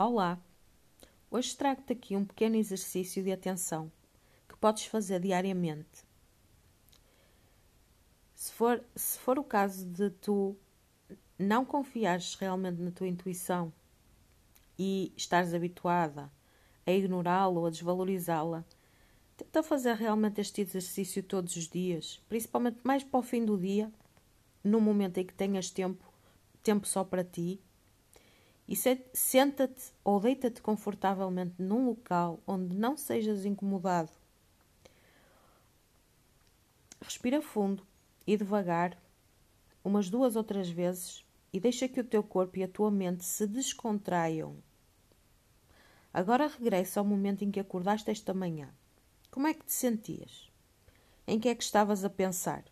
Olá! Hoje trago-te aqui um pequeno exercício de atenção que podes fazer diariamente. Se for, se for o caso de tu não confiares realmente na tua intuição e estares habituada a ignorá-la ou a desvalorizá-la, tenta fazer realmente este exercício todos os dias, principalmente mais para o fim do dia, no momento em que tenhas tempo, tempo só para ti e senta-te ou deita-te confortavelmente num local onde não sejas incomodado. Respira fundo e devagar, umas duas ou três vezes, e deixa que o teu corpo e a tua mente se descontraiam. Agora regressa ao momento em que acordaste esta manhã. Como é que te sentias? Em que é que estavas a pensar?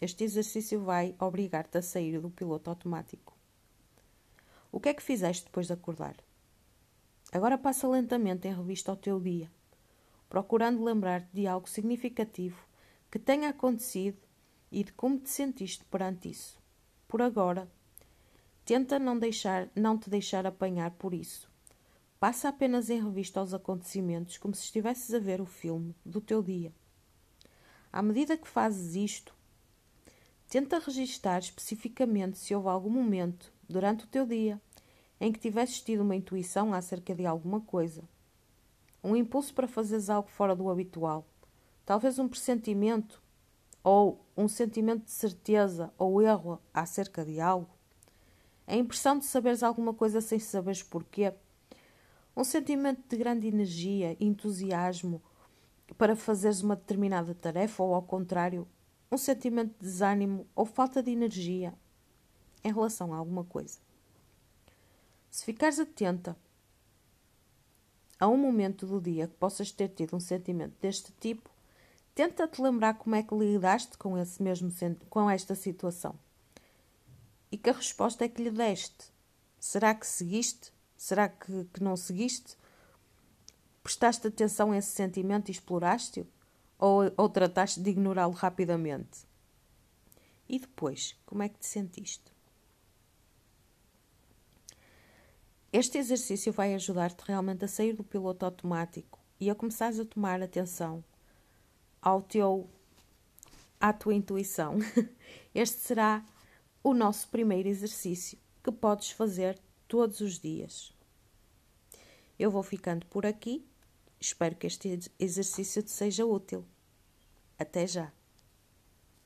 Este exercício vai obrigar-te a sair do piloto automático. O que é que fizeste depois de acordar? Agora passa lentamente em revista ao teu dia, procurando lembrar-te de algo significativo que tenha acontecido e de como te sentiste perante isso. Por agora, tenta não, deixar, não te deixar apanhar por isso. Passa apenas em revista aos acontecimentos como se estivesses a ver o filme do teu dia. À medida que fazes isto, tenta registar especificamente se houve algum momento durante o teu dia em que tivesses tido uma intuição acerca de alguma coisa, um impulso para fazeres algo fora do habitual, talvez um pressentimento ou um sentimento de certeza ou erro acerca de algo, a impressão de saberes alguma coisa sem saberes porquê, um sentimento de grande energia, entusiasmo para fazeres uma determinada tarefa ou, ao contrário, um sentimento de desânimo ou falta de energia em relação a alguma coisa. Se ficares atenta a um momento do dia que possas ter tido um sentimento deste tipo, tenta-te lembrar como é que lidaste com, esse mesmo, com esta situação. E que resposta é que lhe deste. Será que seguiste? Será que, que não seguiste? Prestaste atenção a esse sentimento e exploraste-o? Ou, ou trataste de ignorá-lo rapidamente? E depois, como é que te sentiste? Este exercício vai ajudar-te realmente a sair do piloto automático e a começares a tomar atenção ao teu à tua intuição. Este será o nosso primeiro exercício que podes fazer todos os dias. Eu vou ficando por aqui. Espero que este exercício te seja útil. Até já!